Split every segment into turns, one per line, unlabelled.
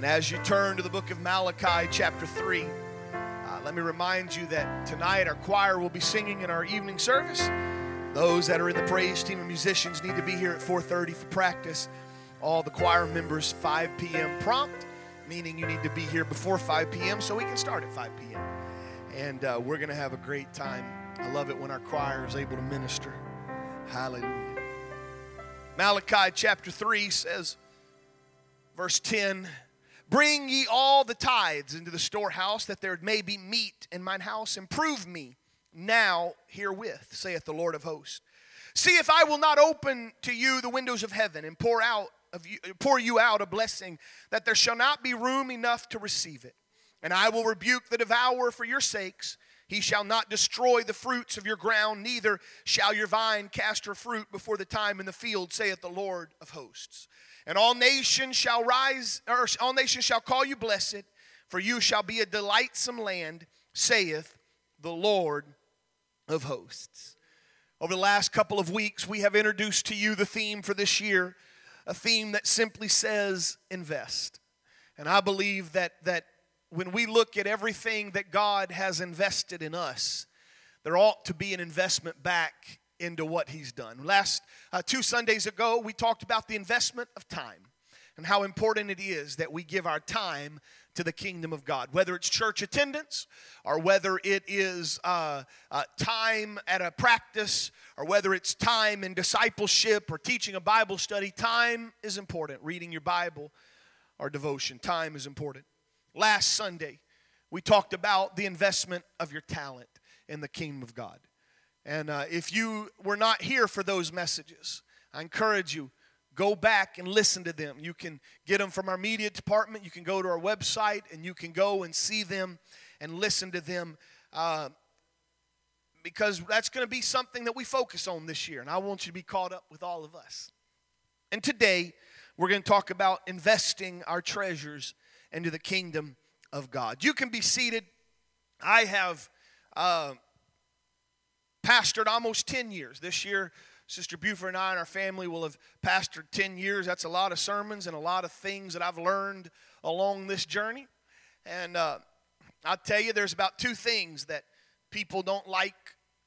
And as you turn to the book of Malachi, chapter 3, uh, let me remind you that tonight our choir will be singing in our evening service. Those that are in the praise team and musicians need to be here at 4:30 for practice. All the choir members 5 p.m. prompt, meaning you need to be here before 5 p.m. so we can start at 5 p.m. And uh, we're going to have a great time. I love it when our choir is able to minister. Hallelujah. Malachi chapter 3 says, verse 10 Bring ye all the tithes into the storehouse, that there may be meat in mine house. Improve me now herewith, saith the Lord of hosts. See if I will not open to you the windows of heaven and pour out of you, pour you out a blessing that there shall not be room enough to receive it. And I will rebuke the devourer for your sakes. He shall not destroy the fruits of your ground, neither shall your vine cast her fruit before the time in the field, saith the Lord of hosts. And all nations shall rise, or all nations shall call you blessed, for you shall be a delightsome land, saith the Lord of hosts. Over the last couple of weeks, we have introduced to you the theme for this year, a theme that simply says invest. And I believe that, that when we look at everything that God has invested in us, there ought to be an investment back into what He's done. Last uh, two Sundays ago, we talked about the investment of time and how important it is that we give our time to the kingdom of God. Whether it's church attendance, or whether it is uh, uh, time at a practice, or whether it's time in discipleship or teaching a Bible study, time is important. Reading your Bible or devotion, time is important. Last Sunday, we talked about the investment of your talent in the kingdom of God. And uh, if you were not here for those messages, I encourage you go back and listen to them. You can get them from our media department. You can go to our website and you can go and see them and listen to them uh, because that's going to be something that we focus on this year. And I want you to be caught up with all of us. And today, we're going to talk about investing our treasures into the kingdom of God. You can be seated. I have uh, pastored almost 10 years. This year, Sister Buford and I and our family will have pastored 10 years. That's a lot of sermons and a lot of things that I've learned along this journey. And uh, I'll tell you, there's about two things that people don't like,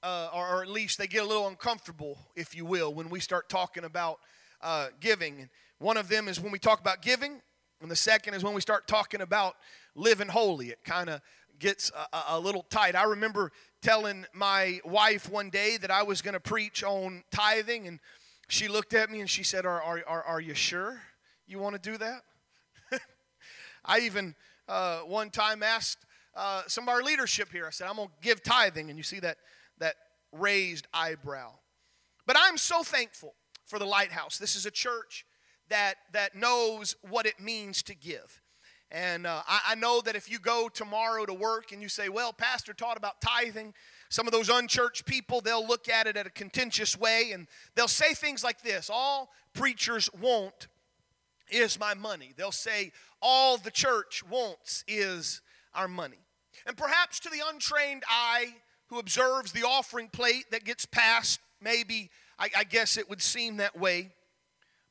uh, or, or, at least they get a little uncomfortable, if you will, when we start talking about uh, giving. One of them is when we talk about giving, and the second is when we start talking about living holy. It kind of gets a, a, little tight. I remember telling my wife one day that I was going to preach on tithing, and she looked at me and she said, Are, are, are, are you sure you want to do that? I even uh, one time asked uh, some of our leadership here, I said, I'm going to give tithing, and you see that, that raised eyebrow. But I'm so thankful for the Lighthouse. This is a church that, that knows what it means to give. And uh, I, I, know that if you go tomorrow to work and you say, well, Pastor taught about tithing, some of those unchurched people, they'll look at it at a contentious way and they'll say things like this All preachers want is my money. They'll say, All the church wants is our money. And perhaps to the untrained eye who observes the offering plate that gets passed, maybe I, I guess it would seem that way.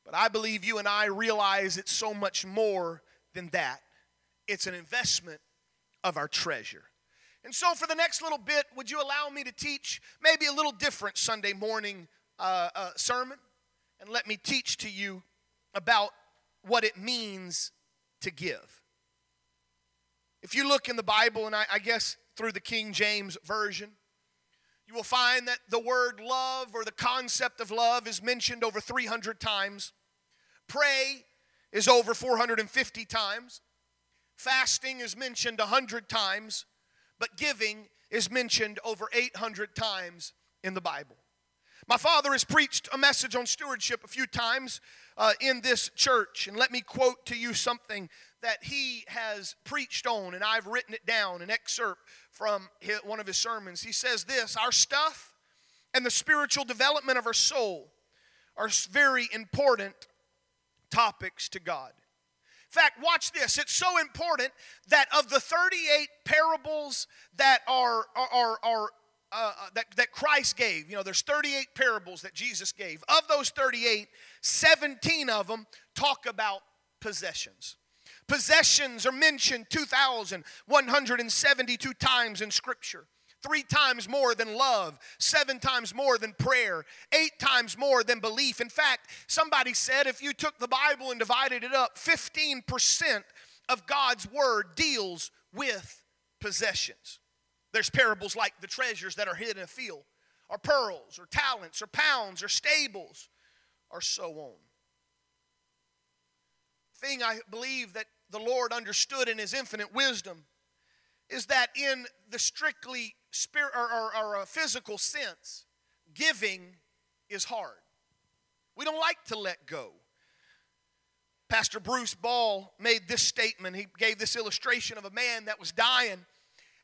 But I believe you and I realize it's so much more than that it's an investment of our treasure. And so, for the next little bit, would you allow me to teach maybe a little different Sunday morning uh, uh, sermon? And let me teach to you about what it means to give. If you look in the Bible, and I, I guess through the King James Version, you will find that the word love or the concept of love is mentioned over 300 times. Pray is over 450 times. Fasting is mentioned 100 times, but giving is mentioned over 800 times in the Bible. My father has preached a message on stewardship a few times uh, in this church, and let me quote to you something that he has preached on, and I've written it down, an excerpt from his, one of his sermons. He says this Our stuff and the spiritual development of our soul are very important topics to God fact, watch this. It's so important that of the 38 parables that are, are, are, uh, uh, that, that Christ gave, you know, there's 38 parables that Jesus gave. Of those 38, 17 of them talk about possessions. Possessions are mentioned 2,172 times in Scripture. Three times more than love, seven times more than prayer, eight times more than belief. In fact, somebody said if you took the Bible and divided it up, 15% of God's Word deals with possessions. There's parables like the treasures that are hidden in a field, or pearls, or talents, or pounds, or stables, or so on. Thing I believe that the Lord understood in His infinite wisdom is that in the strictly spirit or, or, or a physical sense, giving is hard. We don't like to let go. Pastor Bruce Ball made this statement. He gave this illustration of a man that was dying.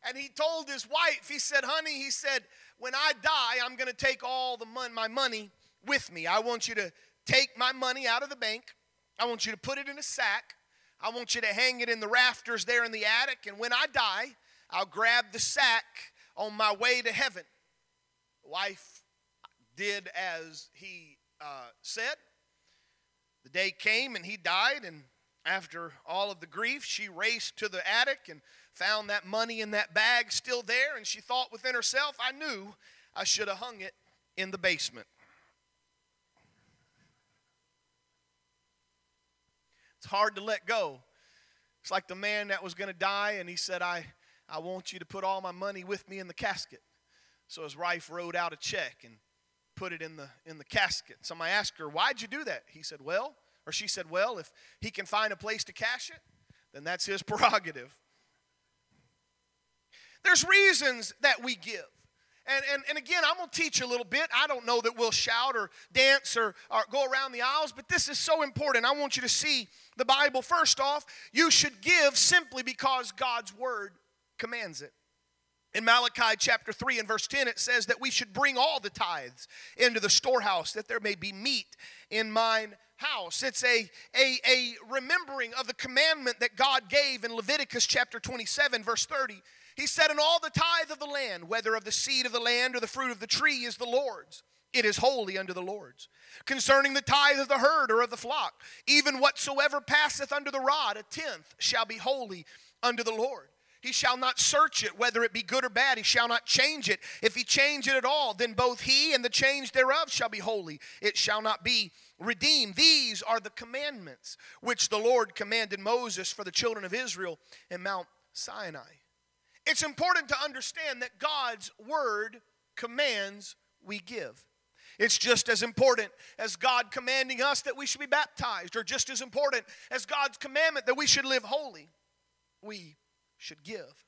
And he told his wife, he said, Honey, he said, when I die, I'm going to take all the my money with me. I want you to take my money out of the bank. I want you to put it in a sack. I want you to hang it in the rafters there in the attic. And when I die, I'll grab the sack on my way to heaven. The wife did as he uh, said. The day came and he died, and after all of the grief, she raced to the attic and found that money in that bag still there, and she thought within herself, I knew I should have hung it in the basement. It's hard to let go. It's like the man that was going to die, and he said, I, I want you to put all my money with me in the casket. So his wife wrote out a check and put it in the, in the casket. Somebody asked her, Why'd you do that? He said, Well, or she said, Well, if he can find a place to cash it, then that's his prerogative. There's reasons that we give. And, and, and again, I'm going to teach a little bit. I don't know that we'll shout or dance or, or go around the aisles, but this is so important. I want you to see the Bible. First off, you should give simply because God's word commands it. In Malachi chapter 3 and verse 10, it says that we should bring all the tithes into the storehouse that there may be meat in mine house. It's a, a, a remembering of the commandment that God gave in Leviticus chapter 27, verse 30. He said, And all the tithe of the land, whether of the seed of the land or the fruit of the tree, is the Lord's. It is holy unto the Lord's. Concerning the tithe of the herd or of the flock, even whatsoever passeth under the rod, a tenth shall be holy unto the Lord. He shall not search it, whether it be good or bad. He shall not change it. If he change it at all, then both he and the change thereof shall be holy. It shall not be redeemed. These are the commandments which the Lord commanded Moses for the children of Israel in Mount Sinai. It's important to understand that God's word commands we give. It's just as important as God commanding us that we should be baptized, or just as important as God's commandment that we should live holy. We should give.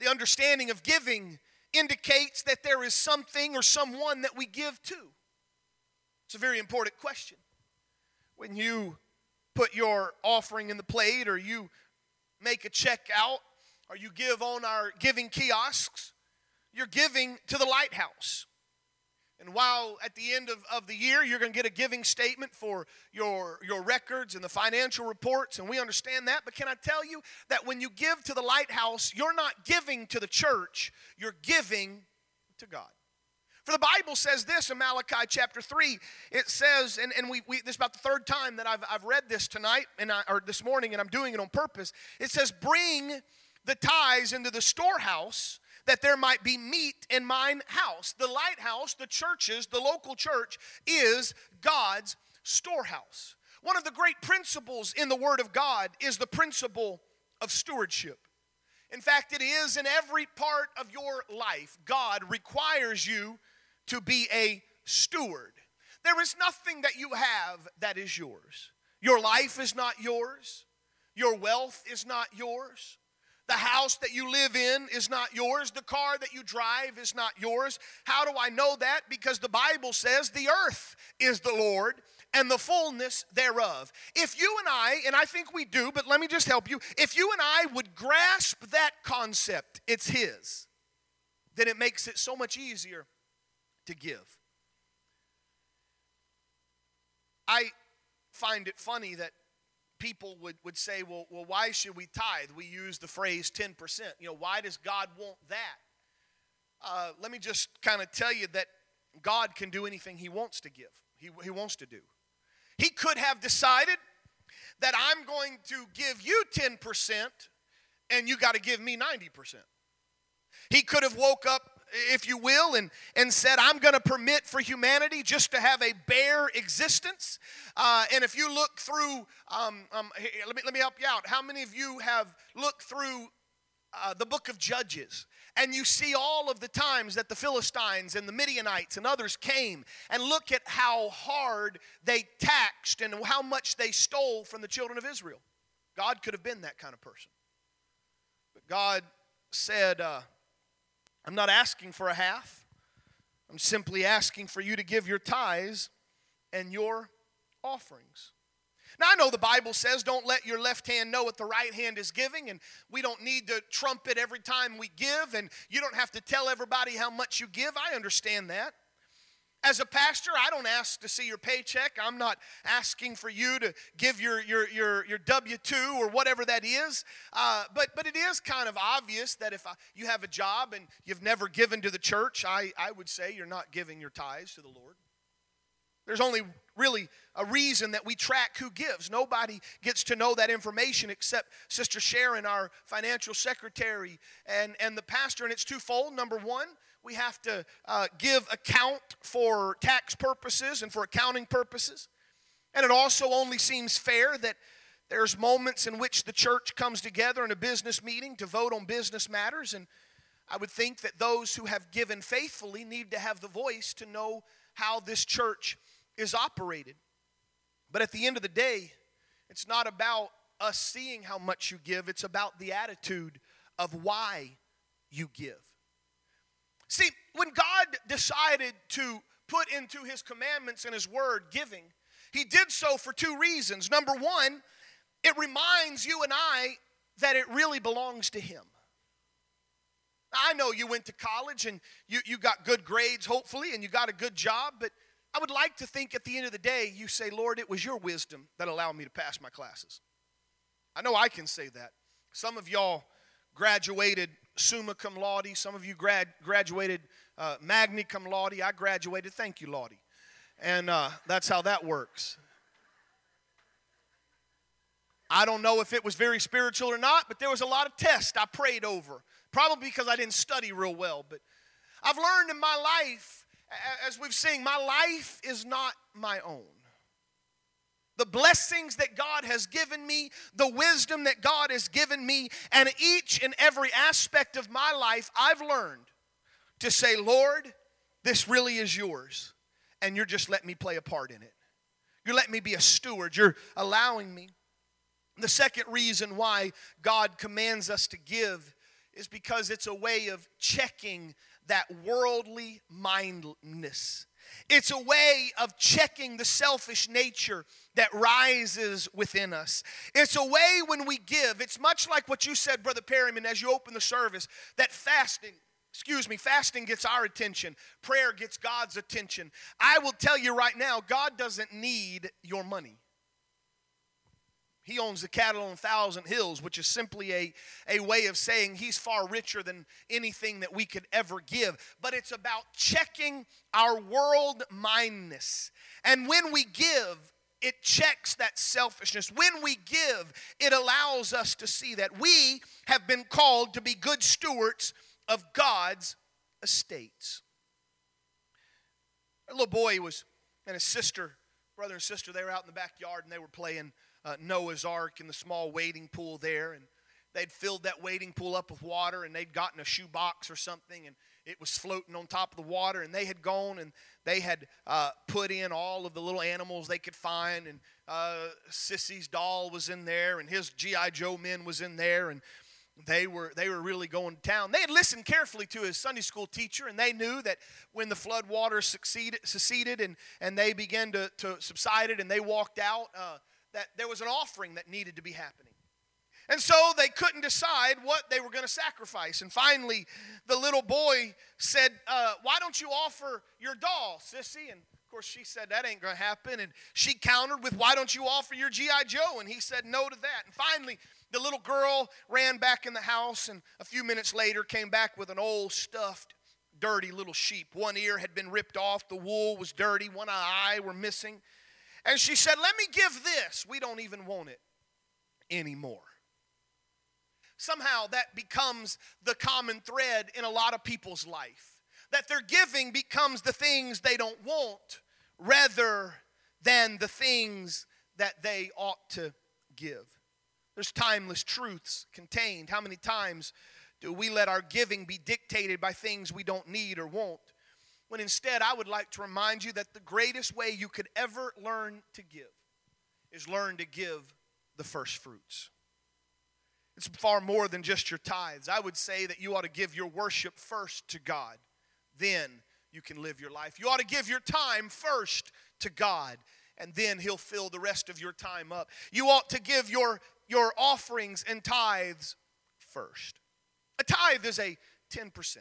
The understanding of giving indicates that there is something or someone that we give to. It's a very important question. When you put your offering in the plate or you make a check out or you give on our giving kiosks, you're giving to the lighthouse. And while at the end of, of the year you're going to get a giving statement for your, your records and the financial reports, and we understand that, but can I tell you that when you give to the lighthouse, you're not giving to the church, you're giving to God. For the Bible says this in Malachi chapter 3. It says, and, and we, we this is about the third time that I've, I've read this tonight, and I, or this morning, and I'm doing it on purpose. It says, Bring the tithes into the storehouse that there might be meat in mine house. The lighthouse, the churches, the local church is God's storehouse. One of the great principles in the Word of God is the principle of stewardship. In fact, it is in every part of your life. God requires you to be a steward. There is nothing that you have that is yours. Your life is not yours, your wealth is not yours. The house that you live in is not yours. The car that you drive is not yours. How do I know that? Because the Bible says the earth is the Lord and the fullness thereof. If you and I, and I think we do, but let me just help you, if you and I would grasp that concept, it's His, then it makes it so much easier to give. I find it funny that people would, would say, well, well, why should we tithe? We use the phrase 10%. You know, why does God want that? Uh, let me just kind of tell you that God can do anything He wants to give, He, he wants to do. He could have decided that I'm going to give you 10% and you got to give me 90%. He could have woke up if you will, and, and said, I'm going to permit for humanity just to have a bare existence. Uh, and if you look through, um, um, let, me, let me help you out. How many of you have looked through uh, the book of Judges? And you see all of the times that the Philistines and the Midianites and others came and look at how hard they taxed and how much they stole from the children of Israel. God could have been that kind of person. But God said, uh, I'm not asking for a half. I'm simply asking for you to give your tithes and your offerings. Now, I know the Bible says don't let your left hand know what the right hand is giving, and we don't need to trumpet every time we give, and you don't have to tell everybody how much you give. I understand that. As a pastor, I don't ask to see your paycheck. I'm not asking for you to give your, your, your, your W 2 or whatever that is. Uh, but, but it is kind of obvious that if I, you have a job and you've never given to the church, I, I would say you're not giving your tithes to the Lord. There's only really a reason that we track who gives. Nobody gets to know that information except Sister Sharon, our financial secretary, and, and the pastor. And it's twofold. Number one, we have to uh, give account for tax purposes and for accounting purposes. And it also only seems fair that there's moments in which the church comes together in a business meeting to vote on business matters. And I would think that those who have given faithfully need to have the voice to know how this church is operated. But at the end of the day, it's not about us seeing how much you give, it's about the attitude of why you give. See, when God decided to put into his commandments and his word giving, he did so for two reasons. Number one, it reminds you and I that it really belongs to him. I know you went to college and you, you got good grades, hopefully, and you got a good job, but I would like to think at the end of the day, you say, Lord, it was your wisdom that allowed me to pass my classes. I know I can say that. Some of y'all graduated summa cum laude. Some of you grad, graduated uh, magna cum laude. I graduated, thank you, laude. And uh, that's how that works. I don't know if it was very spiritual or not, but there was a lot of tests I prayed over. Probably because I didn't study real well. But I've learned in my life, as we've seen, my life is not my own the blessings that God has given me, the wisdom that God has given me, and each and every aspect of my life, I've learned to say, Lord, this really is yours, and you're just letting me play a part in it. You're letting me be a steward, you're allowing me. The second reason why God commands us to give is because it's a way of checking that worldly mindedness it's a way of checking the selfish nature that rises within us. It's a way when we give. It's much like what you said, Brother Perryman, as you open the service, that fasting, excuse me, fasting gets our attention, prayer gets God's attention. I will tell you right now, God doesn't need your money. He owns the cattle on thousand hills, which is simply a, a way of saying he's far richer than anything that we could ever give. But it's about checking our world mindness. And when we give, it checks that selfishness. When we give, it allows us to see that we have been called to be good stewards of God's estates. A little boy was and his sister, brother and sister, they were out in the backyard and they were playing uh, Noah's Ark in the small wading pool there. And they'd filled that wading pool up with water and they'd gotten a shoebox or something and it was floating on top of the water. And they had gone and they had uh, put in all of the little animals they could find. And uh, Sissy's doll was in there and his G.I. Joe men was in there. And they were they were really going to town. They had listened carefully to his Sunday school teacher, and they knew that when the flood waters succeeded, seceded and, and they began to, to subsided and they walked out, uh, that there was an offering that needed to be happening. And so they couldn't decide what they were going to sacrifice. And finally, the little boy said, uh, Why don't you offer your doll, sissy? And of course, she said, That ain't going to happen. And she countered with, Why don't you offer your G.I. Joe? And he said, No to that. And finally, the little girl ran back in the house and a few minutes later came back with an old stuffed dirty little sheep. One ear had been ripped off, the wool was dirty, one eye were missing. And she said, Let me give this. We don't even want it. anymore. Somehow that becomes the common thread in a lot of people's life. That their giving becomes the things they don't want rather than the things that they ought to give. There's timeless truths contained. How many times do we let our giving be dictated by things we don't need or want? When instead, I would like to remind you that the greatest way you could ever learn to give is learn to give the first fruits. It's far more than just your tithes. I would say that you ought to give your worship first to God. Then you can live your life. You ought to give your time first to God, and then He'll fill the rest of your time up. You ought to give your, your offerings and tithes first. A tithe is a 10%.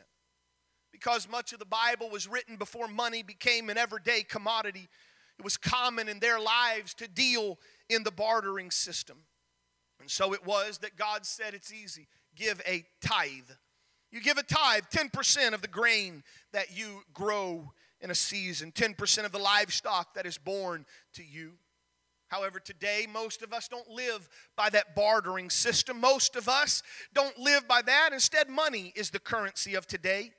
Because much of the Bible was written before money became an everyday commodity, it was common in their lives to deal in the bartering system. And so it was that God said it's easy give a tithe. You give a tithe, 10% of the grain that you grow in a season, 10% of the livestock that is born to you. However, today, most of us don't live by that bartering system. Most of us don't live by that. Instead, money is the currency of today.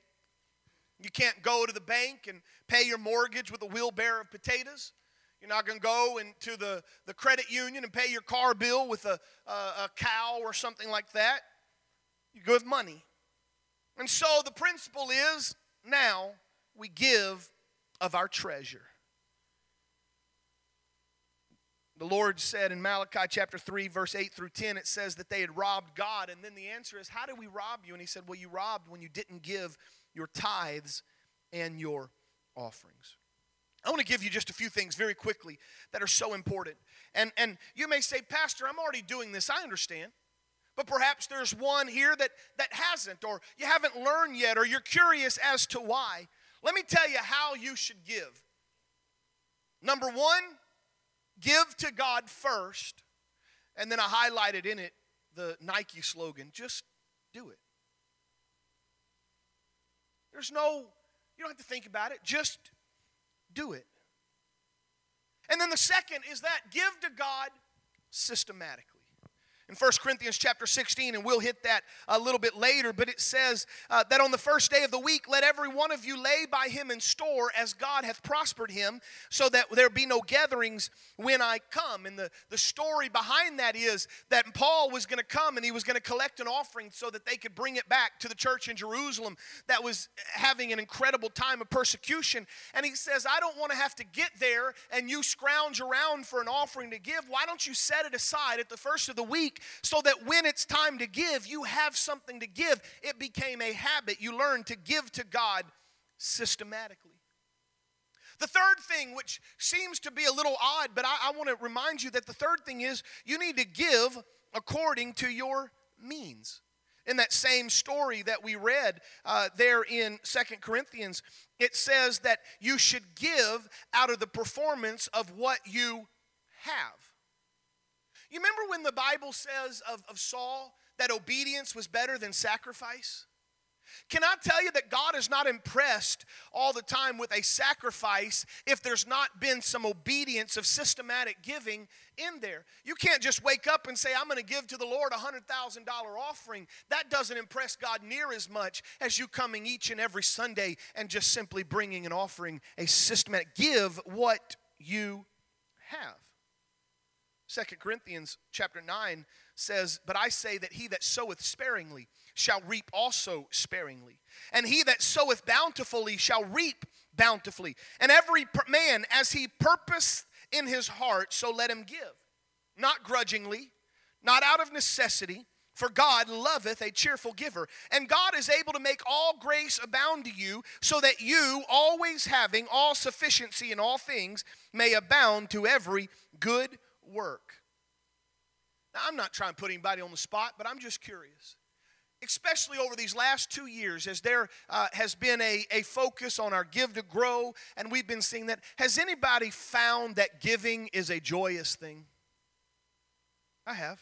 You can't go to the bank and pay your mortgage with a wheelbarrow of potatoes. You're not going to go into the, the credit union and pay your car bill with a, a, a cow or something like that. You go with money. And so the principle is now we give of our treasure. The Lord said in Malachi chapter 3, verse 8 through 10, it says that they had robbed God. And then the answer is, How did we rob you? And he said, Well, you robbed when you didn't give your tithes and your offerings. I want to give you just a few things very quickly that are so important. And, and you may say, Pastor, I'm already doing this. I understand. But perhaps there's one here that, that hasn't, or you haven't learned yet, or you're curious as to why. Let me tell you how you should give. Number one, give to God first. And then I highlighted in it the Nike slogan just do it. There's no, you don't have to think about it, just do it. And then the second is that give to God systematically in 1 Corinthians chapter 16, and we'll hit that a little bit later, but it says uh, that on the first day of the week, let every one of you lay by him in store as God hath prospered him, so that there be no gatherings when I come. And the, the story behind that is that Paul was going to come and he was going to collect an offering so that they could bring it back to the church in Jerusalem that was having an incredible time of persecution. And he says, I don't want to have to get there and you scrounge around for an offering to give. Why don't you set it aside at the first of the week? Week so that when it's time to give, you have something to give. It became a habit. You learn to give to God systematically. The third thing, which seems to be a little odd, but I, I want to remind you that the third thing is you need to give according to your means. In that same story that we read uh, there in Second Corinthians, it says that you should give out of the performance of what you have. You remember when the Bible says of, of Saul that obedience was better than sacrifice? Can I tell you that God is not impressed all the time with a sacrifice if there's not been some obedience of systematic giving in there? You can't just wake up and say, I'm going to give to the Lord a $100,000 offering. That doesn't impress God near as much as you coming each and every Sunday and just simply bringing an offering, a systematic. Give what you have. Second Corinthians chapter 9 says, But I say that he that soweth sparingly shall reap also sparingly, and he that soweth bountifully shall reap bountifully. And every man as he purposeth in his heart, so let him give, not grudgingly, not out of necessity. For God loveth a cheerful giver. And God is able to make all grace abound to you, so that you, always having all sufficiency in all things, may abound to every good work. Now, I'm not trying to put anybody on the spot, but I'm just curious. Especially over these last two years, as there uh, has been a, a focus on our give to grow, and we've been seeing that, has anybody found that giving is a joyous thing? I have.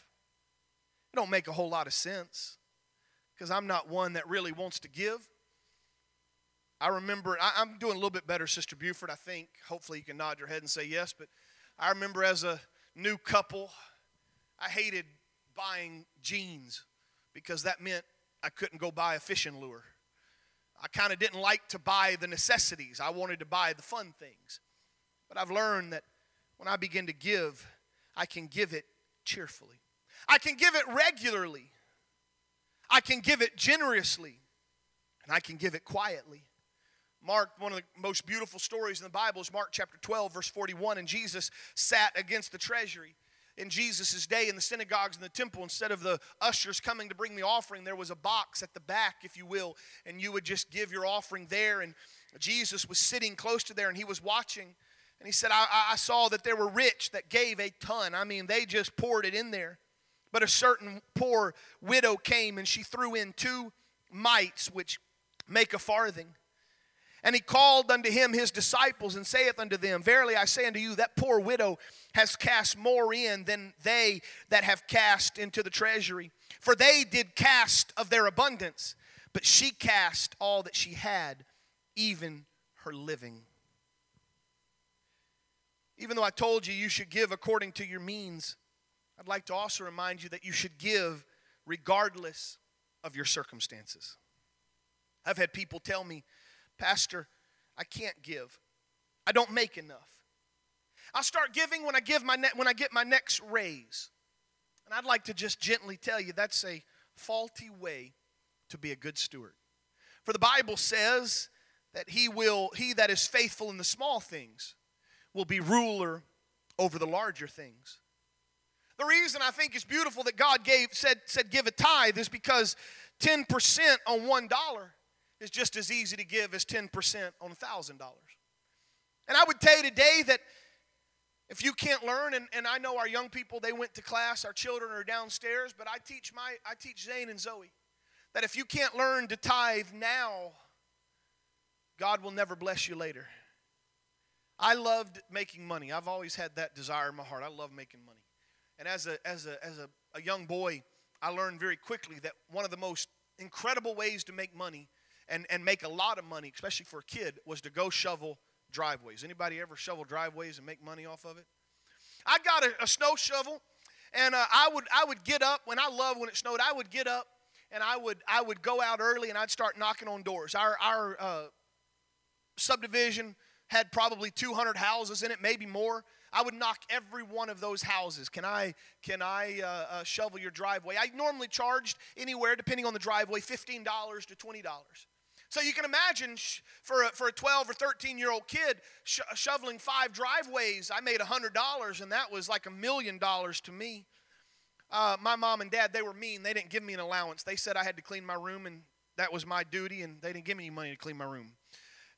It don't make a whole lot of sense because I'm not one that really wants to give. I remember, I, am doing a little bit better, Sister Buford, I think. Hopefully, you can nod your head and say yes. But I remember as a new couple. I hated buying jeans because that meant I couldn't go buy a fishing lure. I kind of didn't like to buy the necessities. I wanted to buy the fun things. But I've learned that when I begin to give, I can give it cheerfully. I can give it regularly. I can give it generously. And I can give it quietly. Mark, one of the most beautiful stories in the Bible is Mark chapter 12, verse 41. And Jesus sat against the treasury in Jesus' day in the synagogues and the temple, instead of the ushers coming to bring the offering, there was a box at the back, if you will, and you would just give your offering there. And Jesus was sitting close to there and he was watching. And he said, I, I saw that there were rich that gave a ton. I mean, they just poured it in there. But a certain poor widow came and she threw in two mites, which make a farthing. And he called unto him his disciples and saith unto them, Verily I say unto you, that poor widow has cast more in than they that have cast into the treasury. For they did cast of their abundance, but she cast all that she had, even her living. Even though I told you you should give according to your means, I'd like to also remind you that you should give regardless of your circumstances. I've had people tell me, Pastor, I can't give. I don't make enough. I'll start giving when I give my ne- when I get my next raise. And I'd like to just gently tell you that's a faulty way to be a good steward. For the Bible says that he will he that is faithful in the small things will be ruler over the larger things. The reason I think it's beautiful that God gave said said give a tithe is because 10% on $1 is just as easy to give as 10% on $1,000. And I would tell you today that if you can't learn, and, and I know our young people, they went to class, our children are downstairs, but I teach my I teach Zane and Zoe that if you can't learn to tithe now, God will never bless you later. I loved making money. I've always had that desire in my heart. I love making money. And as a as a as a, a young boy, I learned very quickly that one of the most incredible ways to make money and, and make a lot of money, especially for a kid, was to go shovel driveways. Anybody ever shovel driveways and make money off of it? I got a, a snow shovel, and uh, I would I would get up when I love when it snowed. I would get up and I would I would go out early and I'd start knocking on doors. Our our uh, subdivision had probably 200 houses in it, maybe more. I would knock every one of those houses. Can I can I uh, uh, shovel your driveway? I normally charged anywhere, depending on the driveway, fifteen dollars to twenty dollars. So you can imagine for a, for a 12 or 13 year old kid sh- shoveling five driveways, I made $100, and that was like a million dollars to me. Uh, my mom and dad, they were mean. They didn't give me an allowance. They said I had to clean my room, and that was my duty, and they didn't give me any money to clean my room.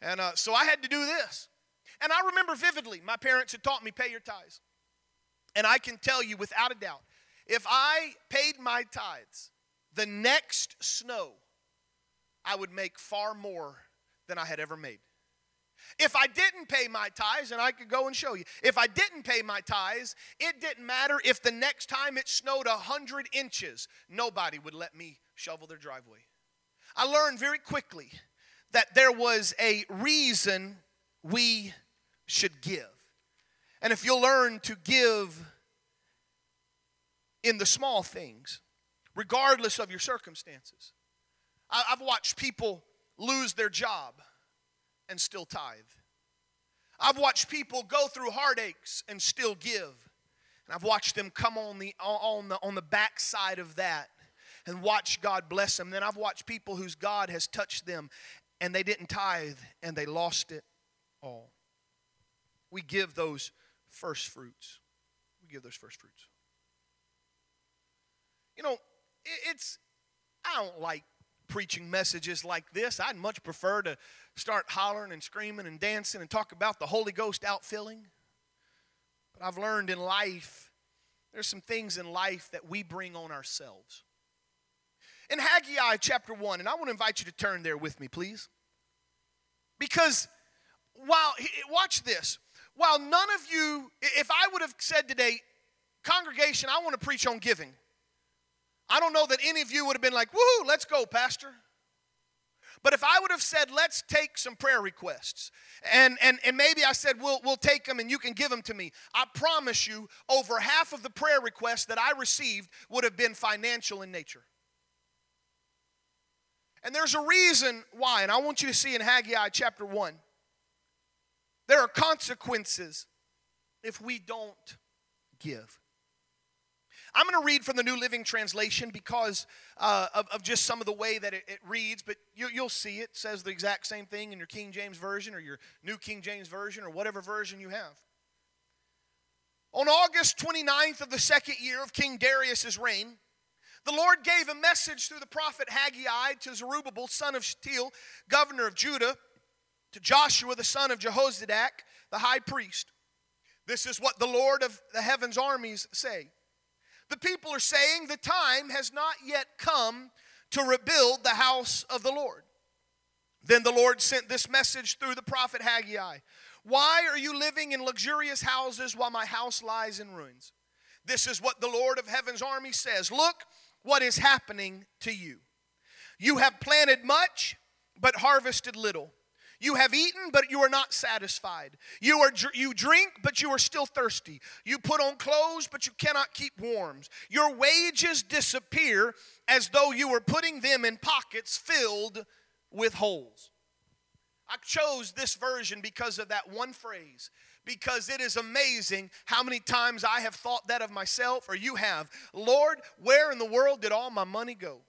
And uh, so I had to do this. And I remember vividly, my parents had taught me pay your tithes. And I can tell you without a doubt, if I paid my tithes, the next snow, I would make far more than I had ever made. If I didn't pay my tithes, and I could go and show you, if I didn't pay my tithes, it didn't matter if the next time it snowed 100 inches, nobody would let me shovel their driveway. I learned very quickly that there was a reason we should give. And if you'll learn to give in the small things, regardless of your circumstances, I've watched people lose their job and still tithe. I've watched people go through heartaches and still give. And I've watched them come on the, on the, on the backside of that and watch God bless them. Then I've watched people whose God has touched them and they didn't tithe and they lost it all. We give those first fruits. We give those first fruits. You know, it's, I don't like preaching messages like this. I'd much prefer to start hollering and screaming and dancing and talk about the Holy Ghost outfilling. But I've learned in life, there's some things in life that we bring on ourselves. In Haggai chapter 1, and I want to invite you to turn there with me, please. Because while, watch this, while none of you, if I would have said today, congregation, I want to preach on giving I don't know that any of you would have been like, woohoo, let's go, Pastor. But if I would have said, let's take some prayer requests, and, and, and maybe I said, we'll, we'll take them and you can give them to me, I promise you, over half of the prayer requests that I received would have been financial in nature. And there's a reason why, and I want you to see in Haggai chapter 1. There are consequences if we don't give. I'm going to read from the New Living Translation because uh, of, of, just some of the way that it, it reads, but you, will see it says the exact same thing in your King James Version or your New King James Version or whatever version you have. On August 29th of the second year of King Darius's reign, the Lord gave a message through the prophet Haggai to Zerubbabel, son of Shealtiel, governor of Judah, to Joshua, the son of Jehozadak, the high priest. This is what the Lord of the heavens armies say. The people are saying the time has not yet come to rebuild the house of the Lord. Then the Lord sent this message through the prophet Haggai Why are you living in luxurious houses while my house lies in ruins? This is what the Lord of heaven's army says Look what is happening to you. You have planted much, but harvested little. You have eaten, but you are not satisfied. You, are, you drink, but you are still thirsty. You put on clothes, but you cannot keep warm. Your wages disappear as though you were putting them in pockets filled with holes. I chose this version because of that one phrase, because it is amazing how many times I have thought that of myself, or you have. Lord, where in the world did all my money go?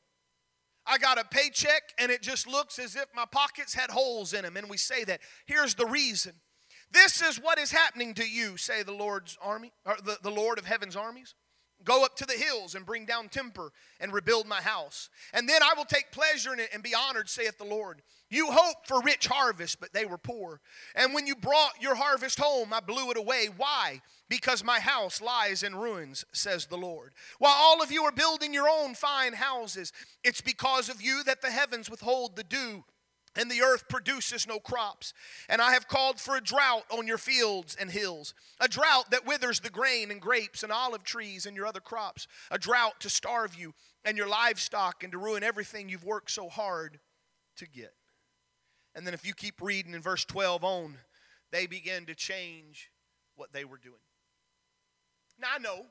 I got a paycheck and it just looks as if my pockets had holes in them. And we say that. Here's the reason. This is what is happening to you, say the Lord's army, or the, the Lord of heaven's armies. Go up to the hills and bring down timber and rebuild my house. And then I will take pleasure in it and be honored, saith the Lord. You hoped for rich harvest, but they were poor. And when you brought your harvest home, I blew it away. Why? Because my house lies in ruins, says the Lord. While all of you are building your own fine houses, it's because of you that the heavens withhold the dew and the earth produces no crops. And I have called for a drought on your fields and hills, a drought that withers the grain and grapes and olive trees and your other crops, a drought to starve you and your livestock and to ruin everything you've worked so hard to get. And then if you keep reading in verse 12 on, they begin to change what they were doing. Now I know,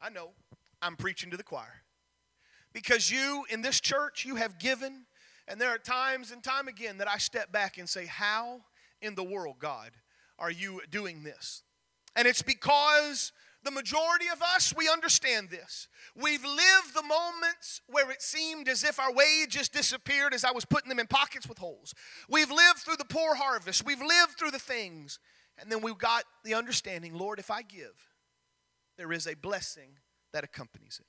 I know, I'm preaching to the choir. Because you in this church, you have given and there are times and time again that I step back and say, How in the world, God, are you doing this? And it's because the majority of us, we understand this. We've lived the moments where it seemed as if our wages just disappeared as I was putting them in pockets with holes. We've lived through the poor harvest. We've lived through the things. And then we've got the understanding Lord, if I give, there is a blessing that accompanies it.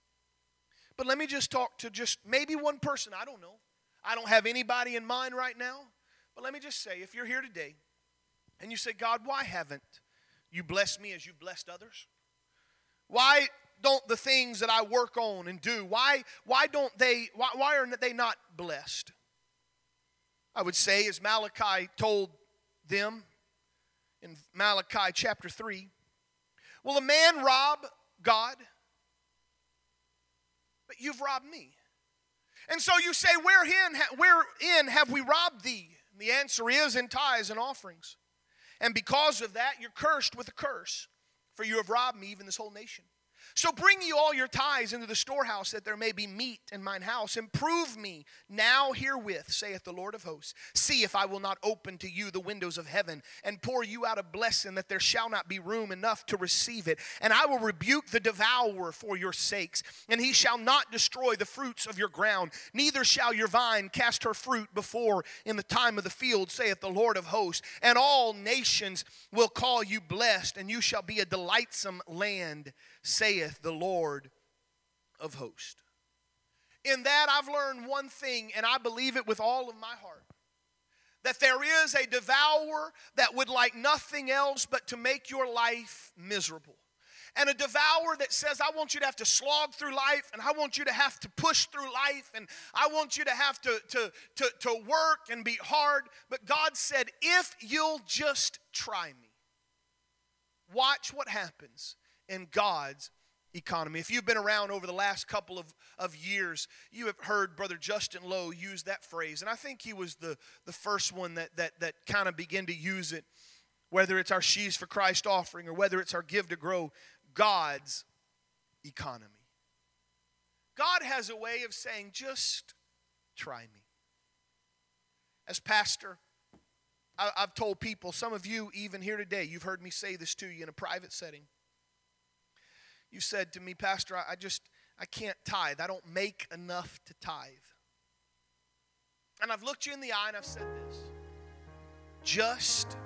But let me just talk to just maybe one person, I don't know. I don't have anybody in mind right now. But let me just say if you're here today and you say, God, why haven't you blessed me as you've blessed others? Why don't the things that I work on and do, why, why don't they, why, why are they not blessed? I would say, as Malachi told them in Malachi chapter 3, will a man rob God? But you've robbed me. And so you say, Wherein, wherein have we robbed thee? And the answer is in tithes and offerings. And because of that, you're cursed with a curse, for you have robbed me, even this whole nation. So bring you all your tithes into the storehouse, that there may be meat in mine house. And prove me now herewith, saith the Lord of hosts. See if I will not open to you the windows of heaven and pour you out a blessing that there shall not be room enough to receive it. And I will rebuke the devourer for your sakes, and he shall not destroy the fruits of your ground. Neither shall your vine cast her fruit before in the time of the field, saith the Lord of hosts. And all nations will call you blessed, and you shall be a delightsome land saith the Lord of hosts. In that, I've learned one thing, and I believe it with all of my heart that there is a devourer that would like nothing else but to make your life miserable. And a devourer that says, I want you to have to slog through life, and I want you to have to push through life, and I want you to have to, to, to, to work and be hard. But God said, if you'll just try me, watch what happens in God's economy. If you've been around over the last couple of, of years, you have heard Brother Justin Lowe use that phrase. And I think he was the, the first one that, that, that kind of began to use it, whether it's our Sheaves for Christ offering or whether it's our Give to Grow, God's economy. God has a way of saying, just try me. As pastor, I, have told people, some of you even here today, you've heard me say this to you in a private setting. You said to me, Pastor, I, just, I can't tithe. I don't make enough to tithe. And I've looked you in the eye and I've said this just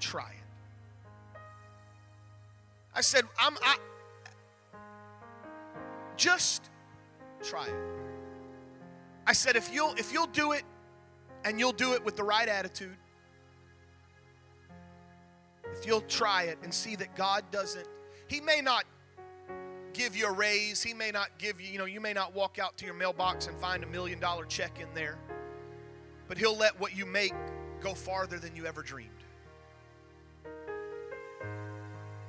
try it. I said, I'm, I, just try it. I said, if you'll, if you'll do it and you'll do it with the right attitude, if you'll try it and see that God doesn't, He may not give you a raise. He may not give you, you know, you may not walk out to your mailbox and find a million dollar check in there. But He'll let what you make go farther than you ever dreamed.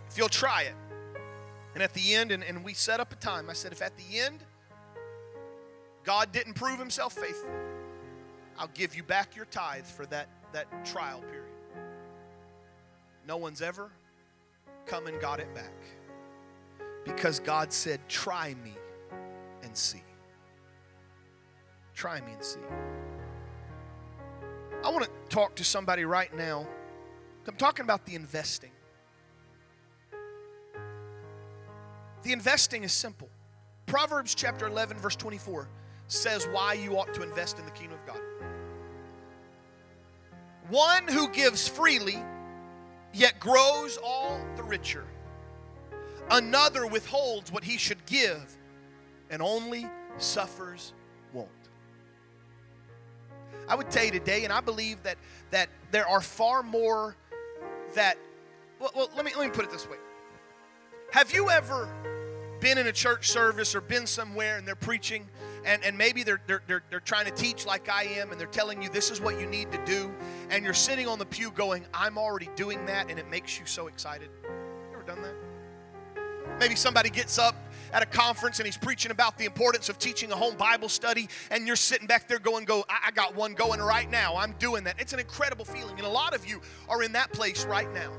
If you'll try it. And at the end, and, and we set up a time, I said, if at the end God didn't prove Himself faithful, I'll give you back your tithe for that, that trial period. No one's ever come and got it back. Because God said, Try me and see. Try me and see. I want to talk to somebody right now. I'm talking about the investing. The investing is simple. Proverbs chapter 11, verse 24 says why you ought to invest in the kingdom of God. One who gives freely, yet grows all the richer Another withholds what he should give and only suffers won't. I would tell you today, and I believe that that there are far more that well, well let me let me put it this way. Have you ever been in a church service or been somewhere and they're preaching and, and maybe they're, they're, they're, they're trying to teach like I am and they're telling you this is what you need to do and you're sitting on the pew going, I'm already doing that and it makes you so excited. You ever done that? Maybe somebody gets up at a conference and he's preaching about the importance of teaching a home Bible study, and you're sitting back there going, Go, I got one going right now. I'm doing that. It's an incredible feeling. And a lot of you are in that place right now.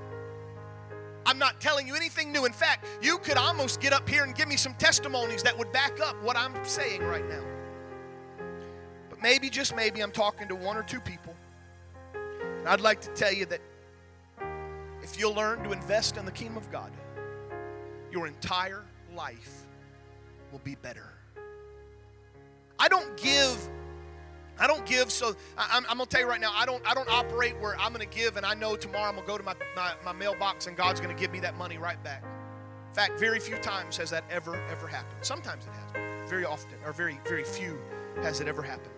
I'm not telling you anything new. In fact, you could almost get up here and give me some testimonies that would back up what I'm saying right now. But maybe, just maybe, I'm talking to one or two people. And I'd like to tell you that if you'll learn to invest in the kingdom of God, your entire life will be better. I don't give I don't give so I'm, I'm, gonna tell you right now I don't I don't operate where I'm gonna give and I know tomorrow I'm gonna go to my, my, my mailbox and God's gonna give me that money right back. In fact, very few times has that ever ever happened. Sometimes it has, very often or very very few has it ever happened.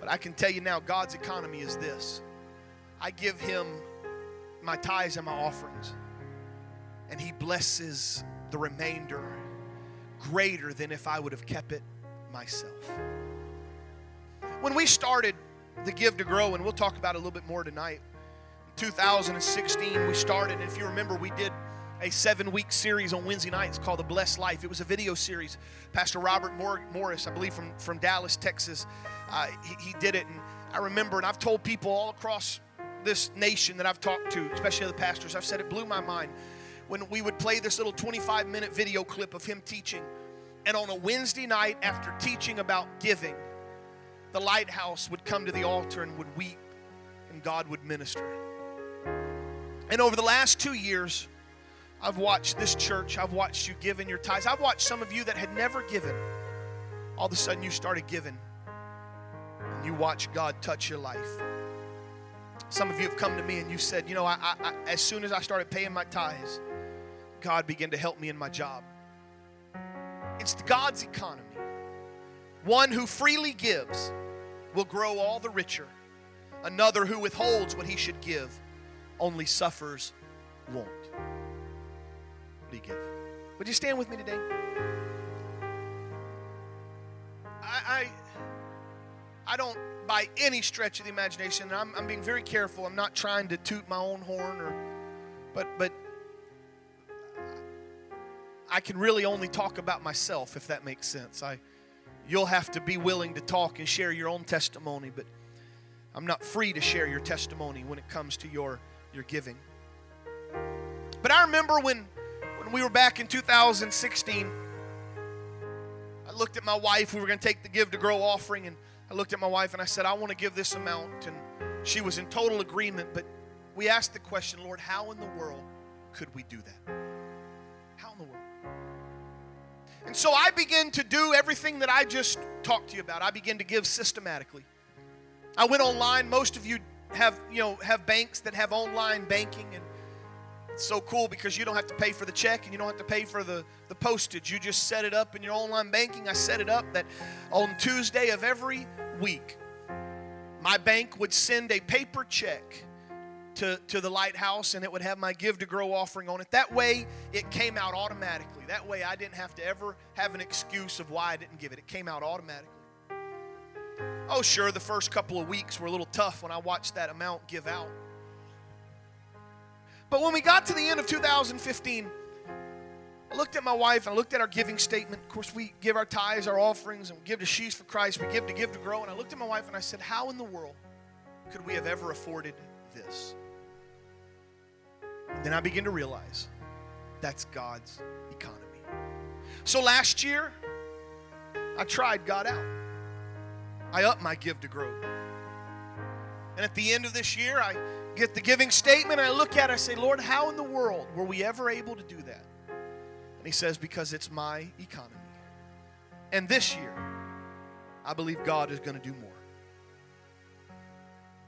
But I can tell you now, God's economy is this: I give Him my tithes and my offerings and He blesses the remainder greater than if I would have kept it myself. When we started the Give to Grow, and we'll talk about a little bit more tonight, in 2016 we started, and if you remember, we did a seven week series on Wednesday nights called The Blessed Life. It was a video series. Pastor Robert Morris, I believe from, from Dallas, Texas, uh, he, he did it. And I remember, and I've told people all across this nation that I've talked to, especially other pastors, I've said it blew my mind when we would play this little 25 minute video clip of him teaching. And on a Wednesday night, after teaching about giving, the lighthouse would come to the altar and would weep, and God would minister. And over the last two years, I've watched this church, I've watched you give in your tithes. I've watched some of you that had never given. All of a sudden, you started giving, and you watch God touch your life. Some of you have come to me and you said, You know, I, I, as soon as I started paying my tithes, God begin to help me in my job. It's God's economy. One who freely gives will grow all the richer. Another who withholds what he should give only suffers won't. What do you give? Would you stand with me today? I, I, I don't, by any stretch of the imagination, I'm, I'm being very careful. I'm not trying to toot my own horn or, but, but I can really only talk about myself, if that makes sense. I, you'll have to be willing to talk and share your own testimony, but I'm not free to share your testimony when it comes to your, your giving. But I remember when, when we were back in 2016, I looked at my wife. We were going to take the Give to Grow offering, and I looked at my wife and I said, I want to give this amount. And she was in total agreement, but we asked the question, Lord, how in the world could we do that? How in the world? And so I begin to do everything that I just talked to you about. I begin to give systematically. I went online. Most of you have, you know, have banks that have online banking and it's so cool because you don't have to pay for the check and you don't have to pay for the, the postage. You just set it up in your online banking. I set it up that on Tuesday of every week, my bank would send a paper check to, to the lighthouse and it would have my give to grow offering on it. That way it came out automatically. That way I didn't have to ever have an excuse of why I didn't give it. It came out automatically. Oh, sure, the first couple of weeks were a little tough when I watched that amount give out. But when we got to the end of 2015, I looked at my wife and I looked at our giving statement. Of course, we give our tithes, our offerings, and we give to Sheaves for Christ. We give to Give to Grow. And I looked at my wife and I said, How in the world could we have ever afforded this? Then I begin to realize that's God's economy. So last year, I tried God out. I upped my Give to Grow. And at the end of this year, I get the giving statement, I look at it, I say, Lord, how in the world were we ever able to do that? And he says, Because it's my economy. And this year, I believe God is going to do more.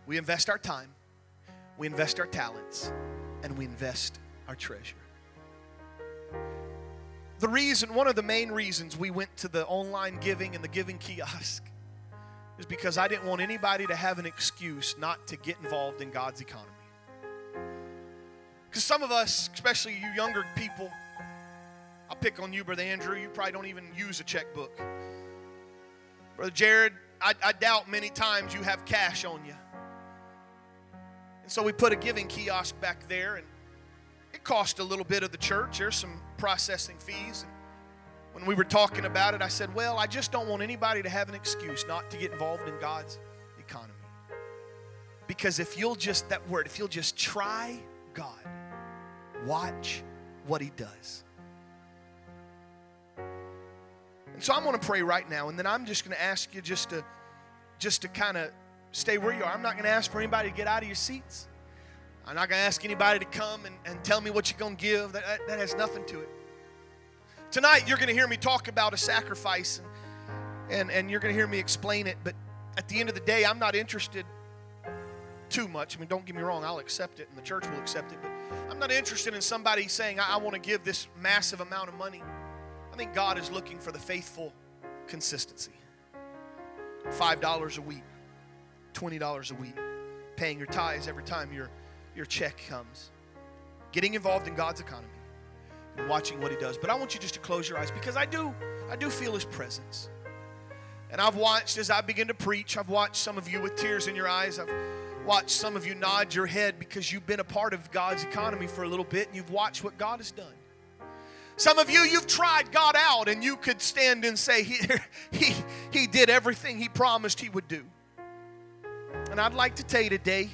We invest our time, we invest our talents, and we invest our treasure. The reason, one of the main reasons we went to the online giving and the giving kiosk is because I didn't want anybody to have an excuse not to get involved in God's economy. Because some of us, especially you younger people, I'll pick on you, Brother Andrew, you probably don't even use a checkbook. Brother Jared, I, I doubt many times you have cash on you. So we put a giving kiosk back there, and it cost a little bit of the church. There's some processing fees. And when we were talking about it, I said, Well, I just don't want anybody to have an excuse not to get involved in God's economy. Because if you'll just, that word, if you'll just try God, watch what He does. And so I'm going to pray right now, and then I'm just going to ask you just to, just to kind of stay where you are. I'm not going to ask for anybody to get out of your seats. I'm not going to ask anybody to come and, and tell me what you're going to give. That, that, that has nothing to it. Tonight, you're going to hear me talk about a sacrifice, and, and, and you're going to hear me explain it. But at the end of the day, I'm not interested too much. I mean, don't get me wrong, I'll accept it, and the church will accept it. But I'm not interested in somebody saying, I, I want to give this massive amount of money. I think God is looking for the faithful consistency. $5 a week, $20 a week, paying your tithes every time your, your check comes, getting involved in God's economy and watching what he does. But I want you just to close your eyes because I do, I do feel his presence. And I've watched as I begin to preach, I've watched some of you with tears in your eyes. I've watched some of you nod your head because you've been a part of God's economy for a little bit and you've watched what God has done. Some of you, you've tried God out and you could stand and say, He, he, he did everything He promised He would do. And I'd like to tell you today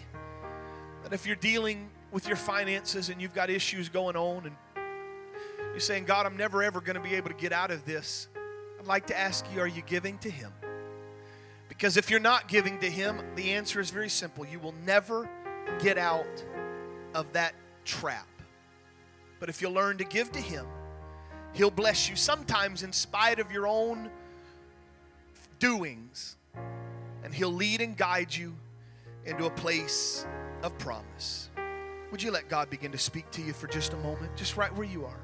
that if you're dealing with your finances and you've got issues going on and you're saying, God, I'm never ever going to be able to get out of this. I'd like to ask you, are you giving to Him? Because if you're not giving to Him, the answer is very simple. You will never get out of that trap. But if you learn to give to Him, He'll bless you sometimes in spite of your own doings. And He'll lead and guide you into a place of promise. Would you let God begin to speak to you for just a moment, just right where you are?